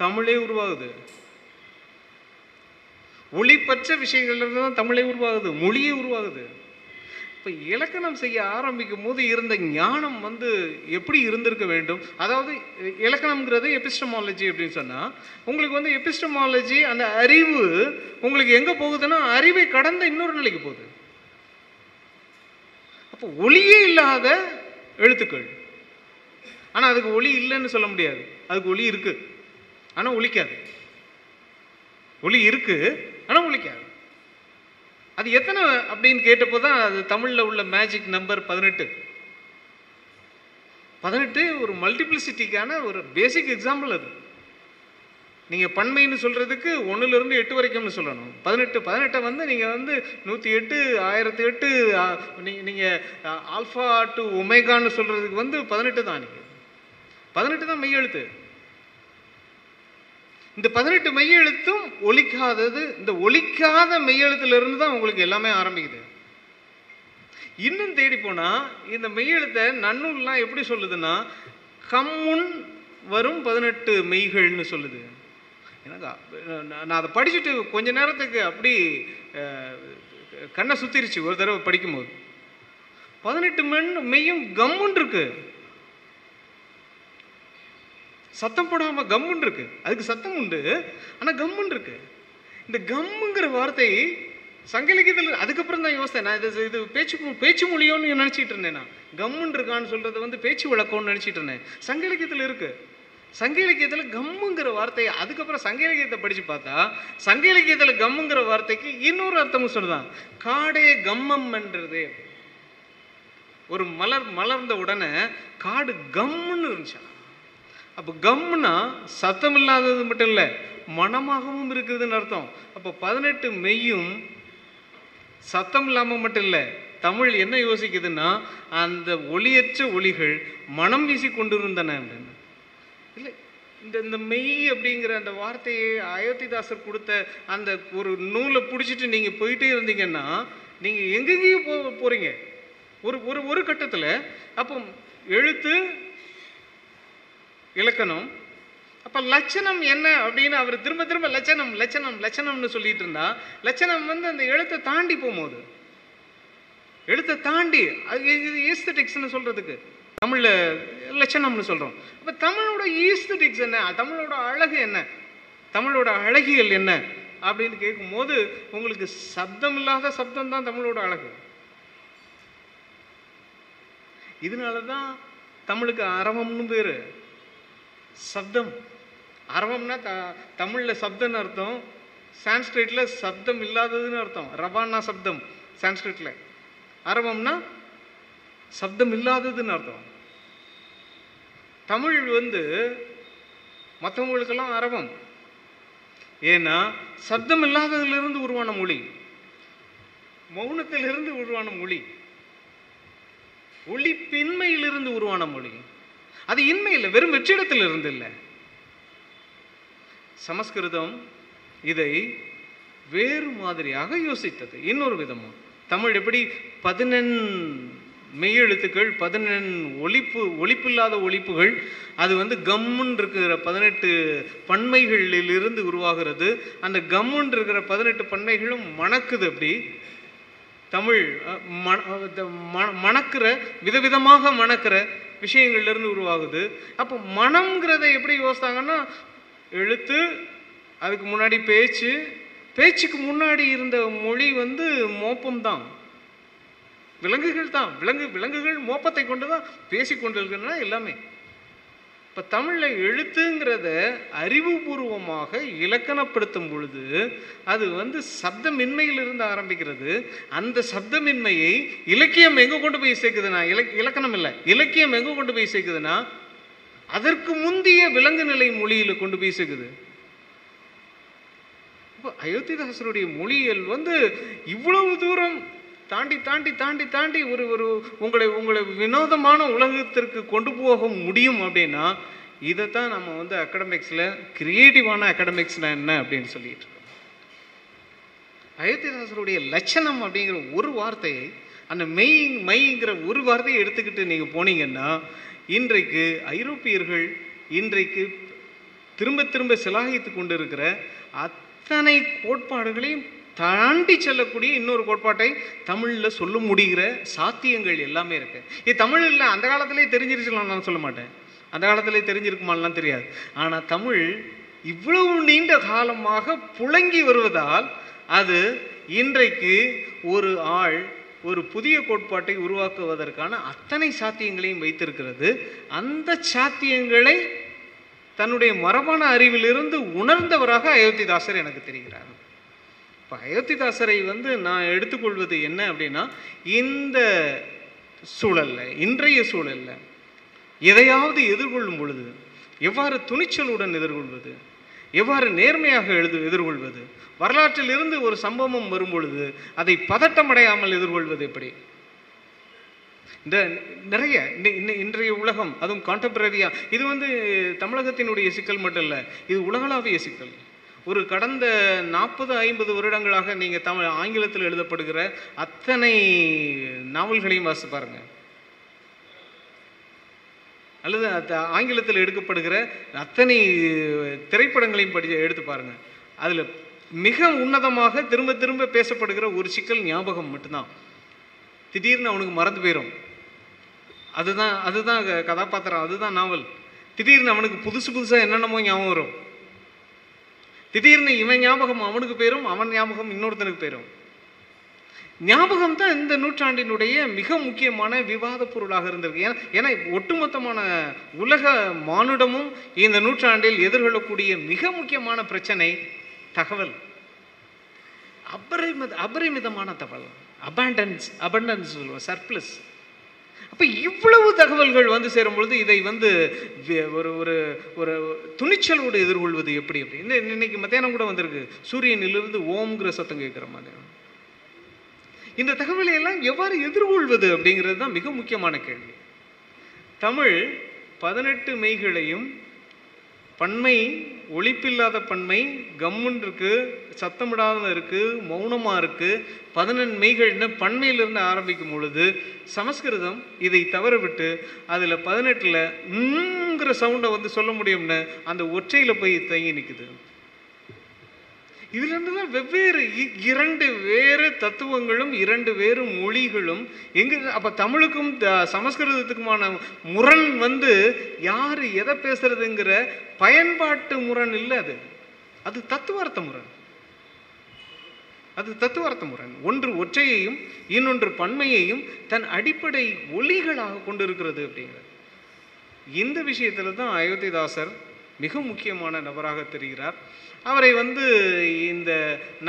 தமிழே உருவாகுது. ஒளிப்பற்ற விஷயங்கள்லேருந்து தான் தமிழே உருவாகுது மொழியே உருவாகுது. இப்போ இலக்கணம் செய்ய ஆரம்பிக்கும் போது இருந்த ஞானம் வந்து எப்படி இருந்திருக்க வேண்டும்? அதாவது இலக்கணம்ங்கிறது எபிஸ்டமாலஜி அப்படின்னு சொன்னால் உங்களுக்கு வந்து எபிஸ்டமாலஜி அந்த அறிவு உங்களுக்கு எங்கே போகுதுன்னா அறிவை கடந்த இன்னொரு நிலைக்கு போகுது. அப்போ ஒளியே இல்லாத எழுத்துக்கள். ஆனால் அதுக்கு ஒளி இல்லைன்னு சொல்ல முடியாது. அதுக்கு ஒளி இருக்கு. ஆனால் ஒழிக்காது ஒளி இருக்கு ஆனால் ஒழிக்காது அது எத்தனை அப்படின்னு கேட்டப்போ தான் அது தமிழில் உள்ள மேஜிக் நம்பர் பதினெட்டு. பதினெட்டு ஒரு மல்டிப்ளிசிட்டிக்கான ஒரு பேசிக் எக்ஸாம்பிள் அது. நீங்கள் பன்மைன்னு சொல்கிறதுக்கு ஒன்றுலேருந்து எட்டு வரைக்கும்னு சொல்லணும். பதினெட்டு பதினெட்டை வந்து நீங்கள் வந்து நூற்றி எட்டு ஆயிரத்தி எட்டு நீங்கள் ஆல்ஃபா டு ஒமேகான்னு சொல்கிறதுக்கு வந்து பதினெட்டு தான் நீங்கள் பதினெட்டு தான் மெய்யெழுத்து. இந்த பதினெட்டு மெய்யெழுத்தும் ஒழிக்காதது இந்த ஒழிக்காத மெய்யெழுத்துல தான் உங்களுக்கு எல்லாமே ஆரம்பிக்குது. இன்னும் தேடி போனால் இந்த மெய்யெழுத்தை நன்னூல்லாம் எப்படி சொல்லுதுன்னா கம்முன் வரும் பதினெட்டு மெய்கள்னு சொல்லுது. எனக்கு நான் நான் அதை படிச்சுட்டு கொஞ்ச நேரத்துக்கு அப்படி கண்ணை சுத்திருச்சு ஒரு தடவை படிக்கும்போது. பதினெட்டு மென் மெய்யும் கம்முன்னு இருக்குது சத்தம் போடாம கம்முன்னு இருக்கு. அதுக்கு சத்தம் உண்டு. ஆனா கம்முன்னு இருக்கு. இந்த கம்முங்கிற வார்த்தை சங்க இலக்கியத்தில் அதுக்கப்புறம் தான் யோசித்தேன். நான் இது இது பேச்சு பேச்சு மொழியோன்னு நினச்சிட்டு இருந்தேன் நான். கம்முன்னு இருக்கான்னு சொல்கிறது வந்து பேச்சு வழக்கம்னு நினச்சிட்டு இருந்தேன். சங்க இலக்கியத்தில் இருக்கு. சங்க இலக்கியத்தில் கம்முங்கிற வார்த்தையை அதுக்கப்புறம் சங்க இலக்கியத்தை படிச்சு பார்த்தா சங்க இலக்கியத்தில் கம்முங்கிற வார்த்தைக்கு இன்னொரு அர்த்தமும் சொல்லுதான். காடே கம்மம் என்றது. ஒரு மலர் மலர்ந்த உடனே காடு கம்முன்னு இருந்துச்சாம். அப்போ கம்னா சத்தம் இல்லாதது மட்டும் இல்லை மனமாகவும் இருக்குதுன்னு அர்த்தம். அப்போ பதினெட்டு மெய்யும் சத்தம் இல்லாமல் மட்டும் இல்லை தமிழ் என்ன யோசிக்குதுன்னா அந்த ஒளியற்ற ஒளிகள் மனம் வீசி கொண்டிருந்தன அப்படின்னு இல்லை இந்த இந்த மெய் அப்படிங்கிற அந்த வார்த்தையை அயோத்திதாசர் கொடுத்த அந்த ஒரு நூலை பிடிச்சிட்டு நீங்கள் போயிட்டே இருந்தீங்கன்னா நீங்கள் எங்கெங்கேயும் போ போகிறீங்க ஒரு ஒரு ஒரு கட்டத்தில் அப்போ எழுத்து இலக்கணம். அப்போ லட்சணம் என்ன அப்படின்னு அவர் திரும்ப திரும்ப லட்சணம் லட்சணம் லட்சணம்னு சொல்லிட்டு இருந்தா லட்சணம் வந்து அந்த எழுத்தை தாண்டி போகும்போது. எழுத்தை தாண்டி அது இது ஈஸ்தட்டிக்ஸ்னு சொல்றதுக்கு. தமிழில் லட்சணம்னு சொல்கிறோம் அப்போ தமிழோட ஈஸ்தட்டிக்ஸ் என்ன? தமிழோட அழகு என்ன? தமிழோட அழகியல் என்ன? அப்படின்னு கேட்கும்போது உங்களுக்கு சப்தம் இல்லாத சப்தம் தான் தமிழோட அழகு. இதனால தான் தமிழுக்கு அரவம்னு பேர். சப்தம். அரவம்னா த தமிழில் சப்தம்னு அர்த்தம். சான்ஸ்கிரிட்டில் சப்தம் இல்லாததுன்னு அர்த்தம். ரவானா சப்தம் சான்ஸ்கிரிட்டில் அரவம்னா சப்தம் இல்லாததுன்னு அர்த்தம். தமிழ் வந்து மற்றவங்களுக்கெல்லாம் அரவம். ஏன்னா சப்தம் இல்லாததுலேருந்து உருவான மொழி. மௌனத்திலிருந்து உருவான மொழி. ஒளிப்பின்மையிலிருந்து உருவான மொழி. அது இன்மை இல்லை வெறும் வெற்றிடத்தில் இருந்து இல்லை. சமஸ்கிருதம் இதை வேறு மாதிரியாக யோசித்தது இன்னொரு விதமா தமிழ் எப்படி பதினெண் மெய்யெழுத்துக்கள் பதினெண் ஒழிப்பு ஒழிப்பில்லாத ஒழிப்புகள் அது வந்து கம்முன்னு இருக்கிற பதினெட்டு பன்மைகளிலிருந்து உருவாகிறது. அந்த கம்முன்னு இருக்கிற பதினெட்டு பன்மைகளும் மணக்குது அப்படி தமிழ் அஹ், மண- மணக்கிற விதவிதமாக மணக்கிற விஷயங்கள்லேருந்து உருவாகுது. அப்போ மனம்ங்கிறத எப்படி யோசித்தாங்கன்னா எழுத்து அதுக்கு முன்னாடி பேச்சு பேச்சுக்கு முன்னாடி இருந்த மொழி வந்து மோப்பம் தான் விலங்குகள் தான். விலங்கு விலங்குகள் மோப்பத்தை கொண்டு தான் பேசி கொண்டிருக்கின்றன எல்லாமே. இப்போ தமிழில் எழுத்துங்கிறத அறிவுபூர்வமாக இலக்கணப்படுத்தும் பொழுது அது வந்து சப்தமின்மையிலிருந்து ஆரம்பிக்கிறது. அந்த சப்தமின்மையை இலக்கியம் எங்கே கொண்டு போய் சேர்க்குதுன்னா இலக் இலக்கணம் இல்லை. இலக்கியம் எங்கே கொண்டு போய் சேர்க்குதுன்னா அதற்கு முந்திய விலங்கு நிலை மொழியில் கொண்டு போய் சேர்க்குது. இப்போ அயோத்திதாசருடைய மொழியியல் வந்து இவ்வளவு தூரம் தாண்டி தாண்டி தாண்டி தாண்டி ஒரு ஒரு உங்களை உங்களை வினோதமான உலகத்திற்கு கொண்டு போக முடியும் அப்படின்னா இதை தான் நம்ம வந்து அகடமிக்ஸில் கிரியேட்டிவான அகடமிக்ஸ்னா என்ன அப்படின்னு சொல்லிட்டு அயோத்திதாசருடைய லட்சணம் அப்படிங்கிற ஒரு வார்த்தையை அந்த மெய் மைங்கிற ஒரு வார்த்தையை எடுத்துக்கிட்டு நீங்கள் போனீங்கன்னா இன்றைக்கு ஐரோப்பியர்கள் இன்றைக்கு திரும்ப திரும்ப சிலாகித்து கொண்டு இருக்கிற அத்தனை கோட்பாடுகளையும் தாண்டி செல்லக்கூடிய இன்னொரு கோட்பாட்டை தமிழில் சொல்ல முடிகிற சாத்தியங்கள் எல்லாமே இருக்கு. இது தமிழ் இல்லை அந்த காலத்திலே தெரிஞ்சிருச்சுலாம் நான் சொல்ல மாட்டேன். அந்த காலத்திலே தெரிஞ்சிருக்குமாலாம் தெரியாது. ஆனால் தமிழ் இவ்வளவு நீண்ட காலமாக புழங்கி வருவதால் அது இன்றைக்கு ஒரு ஆள் ஒரு புதிய கோட்பாட்டை உருவாக்குவதற்கான அத்தனை சாத்தியங்களையும் வைத்திருக்கிறது. அந்த சாத்தியங்களை தன்னுடைய மரபான அறிவிலிருந்து உணர்ந்தவராக அயோத்திதாசர் எனக்கு தெரிகிறார். இப்போ அயோத்திதாசரை வந்து நான் எடுத்துக்கொள்வது என்ன அப்படின்னா இந்த சூழல்ல இன்றைய சூழல்ல எதையாவது எதிர்கொள்ளும் பொழுது எவ்வாறு துணிச்சலுடன் எதிர்கொள்வது எவ்வாறு நேர்மையாக எழுது எதிர்கொள்வது வரலாற்றில் இருந்து ஒரு சம்பவம் வரும் பொழுது அதை பதட்டமடையாமல் எதிர்கொள்வது எப்படி? இந்த நிறைய இன்னை- இன்றைய உலகம் அதுவும் கான்டெம்பரரியா இது வந்து தமிழகத்தினுடைய சிக்கல் மட்டும் இல்லை இது உலகளாவிய சிக்கல். ஒரு கடந்த நாற்பது ஐம்பது வருடங்களாக நீங்கள் தமிழ் ஆங்கிலத்தில் எழுதப்படுகிற அத்தனை நாவல்களையும் வாசி பாருங்க. அல்லது ஆங்கிலத்தில் எடுக்கப்படுகிற அத்தனை திரைப்படங்களையும் படி எடுத்து பாருங்க. அதில் மிக உன்னதமாக திரும்ப திரும்ப பேசப்படுகிற ஒரு சிக்கல் ஞாபகம் மட்டும்தான். திடீர்னு அவனுக்கு மறந்து போயிடும் அதுதான் அதுதான் க- கதாபாத்திரம் அதுதான் நாவல். திடீர்னு அவனுக்கு புதுசு புதுசாக என்னென்னமோ ஞாபகம் வரும். திடீர்னு இவன் ஞாபகம் அவனுக்கு பேரும் அவன் ஞாபகம் இன்னொருத்தனுக்கு பேரும். ஞாபகம் தான் இந்த நூற்றாண்டினுடைய மிக முக்கியமான விவாத பொருளாக இருந்திருக்கு. ஏன்னா ஏன்னா ஒட்டுமொத்தமான உலக மானுடமும் இந்த நூற்றாண்டில் எதிர்கொள்ளக்கூடிய மிக முக்கியமான பிரச்சனை தகவல். அபரிமித அபரிமிதமான தகவல். அபாண்டன்ஸ் அபண்டன்ஸ் சொல்லுவோம் சர்ப்ளஸ் அப்போ இவ்வளவு தகவல்கள் வந்து சேரும் பொழுது இதை வந்து ஒரு ஒரு ஒரு துணிச்சலோடு எதிர்கொள்வது எப்படி அப்படி? இன்னைக்கு மத்தியானம் கூட வந்திருக்கு. சூரியனிலிருந்து ஓம்ங்கிற சத்தம் கேட்குற மாதிரி. இந்த தகவலை எல்லாம் எவ்வாறு எதிர்கொள்வது அப்படிங்கிறது தான் மிக முக்கியமான கேள்வி. தமிழ் பதினெட்டு மெய்களையும் பன்மை ஒழிப்பில்லாத பன்மை கம்முன்னு இருக்குது சத்தமிடாமல் இருக்குது மௌனமாக இருக்குது பதினெண் மெய்கள்னு பன்மையிலிருந்து ஆரம்பிக்கும் பொழுது சமஸ்கிருதம் இதை தவற விட்டு அதில் பதினெட்டில் ங்கிற சவுண்டை வந்து சொல்ல முடியும்னு அந்த ஒற்றையில் போய் தங்கி நிற்குது இதிலிருந்து தான் வெவ்வேறு இ- இரண்டு வேறு தத்துவங்களும் இரண்டு வேறு மொழிகளும் எங்க அப்போ தமிழுக்கும் த- சமஸ்கிருதத்துக்குமான முரண் வந்து யார் எதை பேசுறதுங்கிற பயன்பாட்டு முரண் இல்லை அது. அது தத்துவார்த்த முரண். அது தத்துவார்த்த முரண். ஒன்று ஒற்றையையும் இன்னொன்று பன்மையையும் தன் அடிப்படை ஒலிகளாக கொண்டிருக்கிறது அப்படிங்கிறது. இந்த விஷயத்துல தான் அயோத்திதாசர் மிக முக்கியமான நபராக தெரிகிறார். அவரை வந்து இந்த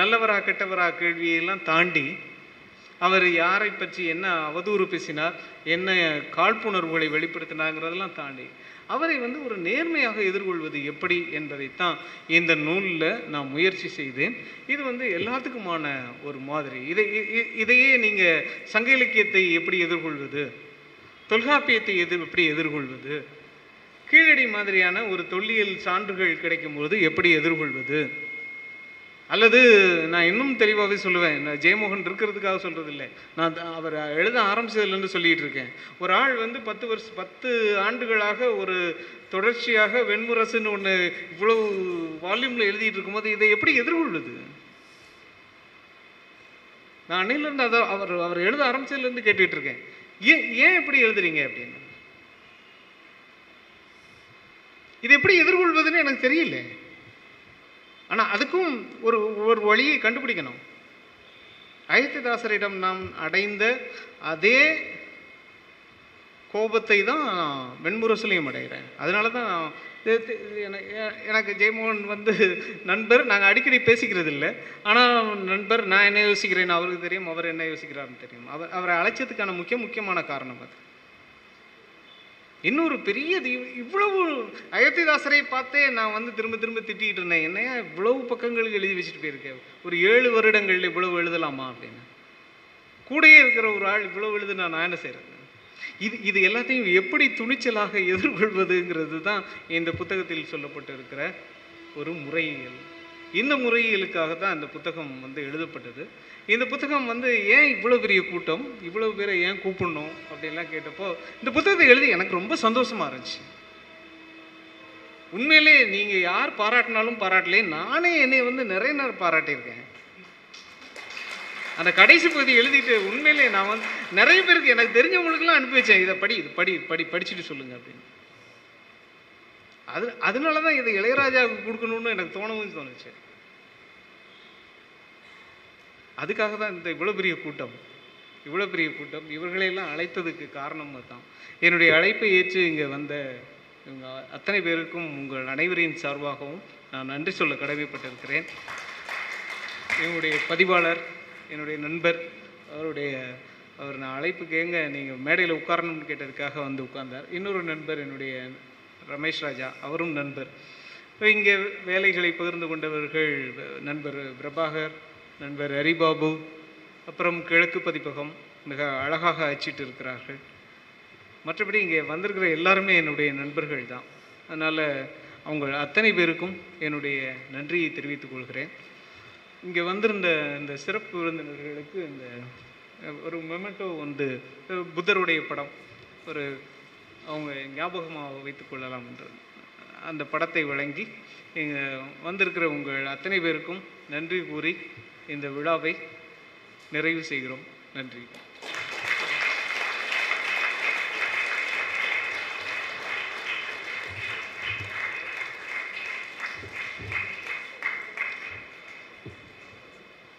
நல்லவரா கெட்டவரா கேள்வியெல்லாம் தாண்டி அவர் யாரை பற்றி என்ன அவதூறு பேசினார் என்ன காழ்ப்புணர்வுகளை வெளிப்படுத்தினாங்கிறதெல்லாம் தாண்டி அவரை வந்து ஒரு நேர்மையாக எதிர்கொள்வது எப்படி என்பதைத்தான் இந்த நூலில் நான் முயற்சி செய்தேன். இது வந்து எல்லாத்துக்குமான ஒரு மாதிரி. இதை இதையே நீங்கள் சங்க இலக்கியத்தை எப்படி எதிர்கொள்வது தொல்காப்பியத்தை எதிர் எப்படி எதிர்கொள்வது கீழடி மாதிரியான ஒரு தொல்லியல் சான்றுகள் கிடைக்கும் பொழுது எப்படி எதிர்கொள்வது? அல்லது நான் இன்னும் தெளிவாகவே சொல்லுவேன். நான் ஜெயமோகன் இருக்கிறதுக்காக சொல்கிறது இல்லை நான் அவர் எழுத ஆரம்பிச்சதுலேருந்து சொல்லிகிட்டு இருக்கேன். ஒரு ஆள் வந்து பத்து வருஷம் பத்து ஆண்டுகளாக ஒரு தொடர்ச்சியாக வெண்முரசுன்னு ஒன்று இவ்வளவு வால்யூமில் எழுதிட்டு இருக்கும்போது இதை எப்படி எதிர்கொள்வது? நான் அன்னையிலேருந்து அதை அவர் அவர் எழுத ஆரம்பிச்சதுலேருந்து கேட்டுக்கிட்டு இருக்கேன். ஏன் ஏன் எப்படி எழுதுறீங்க அப்படின்னு? இது எப்படி எதிர்கொள்வதுன்னு எனக்கு தெரியல. ஆனால் அதுக்கும் ஒரு ஒரு வழியை கண்டுபிடிக்கணும். அயோத்திதாசரிடம் நாம் அடைந்த அதே கோபத்தை தான் வெண்முரசுலையும் அடைகிறேன். அதனால தான் நான் எனக்கு ஜெயமோகன் வந்து நண்பர் நாங்கள் அடிக்கடி பேசிக்கிறது இல்லை ஆனால் நண்பர் நான் என்ன யோசிக்கிறேன்னு அவருக்கு தெரியும் அவர் என்ன யோசிக்கிறாருன்னு தெரியும். அவர் அவரை அழைச்சதுக்கான முக்கிய முக்கியமான காரணம் அது. இன்னொரு பெரிய இவ்வளவு அயோத்திதாசரை பார்த்தே நான் வந்து திரும்ப திரும்ப திட்டிகிட்டு இருந்தேன். என்னையா இவ்வளவு பக்கங்கள் எழுதி வச்சுட்டு போயிருக்கேன் ஒரு ஏழு வருடங்கள் இவ்வளவு எழுதலாமா அப்படின்னு. கூடயே இருக்கிற ஒரு ஆள் இவ்வளவு எழுது நான் என்ன செய்கிறது இது இது எல்லாத்தையும் எப்படி துணிச்சலாக எதிர்கொள்வதுங்கிறது தான் இந்த புத்தகத்தில் சொல்லப்பட்டு இருக்கிற ஒரு முறையியல். இந்த முறையிலுக்காக தான் இந்த புத்தகம் வந்து எழுதப்பட்டது. இந்த புத்தகம் வந்து ஏன் இவ்வளோ பெரிய கூட்டம் இவ்வளோ பேரை ஏன் கூப்பிடணும் அப்படின்லாம் கேட்டப்போ இந்த புத்தகத்தை எழுதி எனக்கு ரொம்ப சந்தோஷமாக இருந்துச்சு. உண்மையிலே நீங்கள் யார் பாராட்டினாலும் பாராட்டலே நானே என்னை வந்து நிறைய நேரம் பாராட்டியிருக்கேன். அந்த கடைசி பகுதி எழுதிட்டு உண்மையிலே நான் வந்து நிறைய பேருக்கு எனக்கு தெரிஞ்சவங்களுக்குலாம் அனுப்பி வச்சேன் இதை படி இது படி படி படிச்சுட்டு சொல்லுங்கள் அப்படின்னு. அது அதனால தான் இதை இளையராஜாவுக்கு கொடுக்கணும்னு எனக்கு தோணவும் தோணுச்சு. அதுக்காக தான் இந்த இவ்வளோ பெரிய கூட்டம் இவ்வளோ பெரிய கூட்டம் இவர்களையெல்லாம் அழைத்ததுக்கு காரணம் தான் என்னுடைய அழைப்பை ஏற்று இங்கே வந்த இவங்க அத்தனை பேருக்கும் உங்கள் அனைவரின் சார்பாகவும் நான் நன்றி சொல்ல கடமைப்பட்டிருக்கிறேன். என்னுடைய பதிவாளர் என்னுடைய நண்பர் அவருடைய அவர் நான் அழைப்பு கேங்க நீங்கள் மேடையில் உட்காரணும்னு கேட்டதுக்காக வந்து உட்கார்ந்தார். இன்னொரு நண்பர் என்னுடைய ரமேஷ் ராஜா அவரும் நண்பர். இங்கே வேலைகளை பகிர்ந்து கொண்டவர்கள் நண்பர் பிரபாகர் நண்பர் ஹரிபாபு அப்புறம் கிழக்கு பதிப்பகம் மிக அழகாக அச்சிட்டு இருக்கிறார்கள். மற்றபடி இங்கே வந்திருக்கிற எல்லாருமே என்னுடைய நண்பர்கள் தான். அதனால் அவங்க அத்தனை பேருக்கும் என்னுடைய நன்றியை தெரிவித்துக் கொள்கிறேன். இங்கே வந்திருந்த இந்த சிறப்பு விருந்தினர்களுக்கு இந்த ஒரு மெமெண்டோ வந்து புத்தருடைய படம் ஒரு அவங்க ஞாபகமாக வைத்து கொள்ளலாம் என்று அந்த படத்தை வழங்கி வந்திருக்கிற உங்கள் அத்தனை பேருக்கும் நன்றி கூறி இந்த விழாவை நிறைவு செய்கிறோம். நன்றி.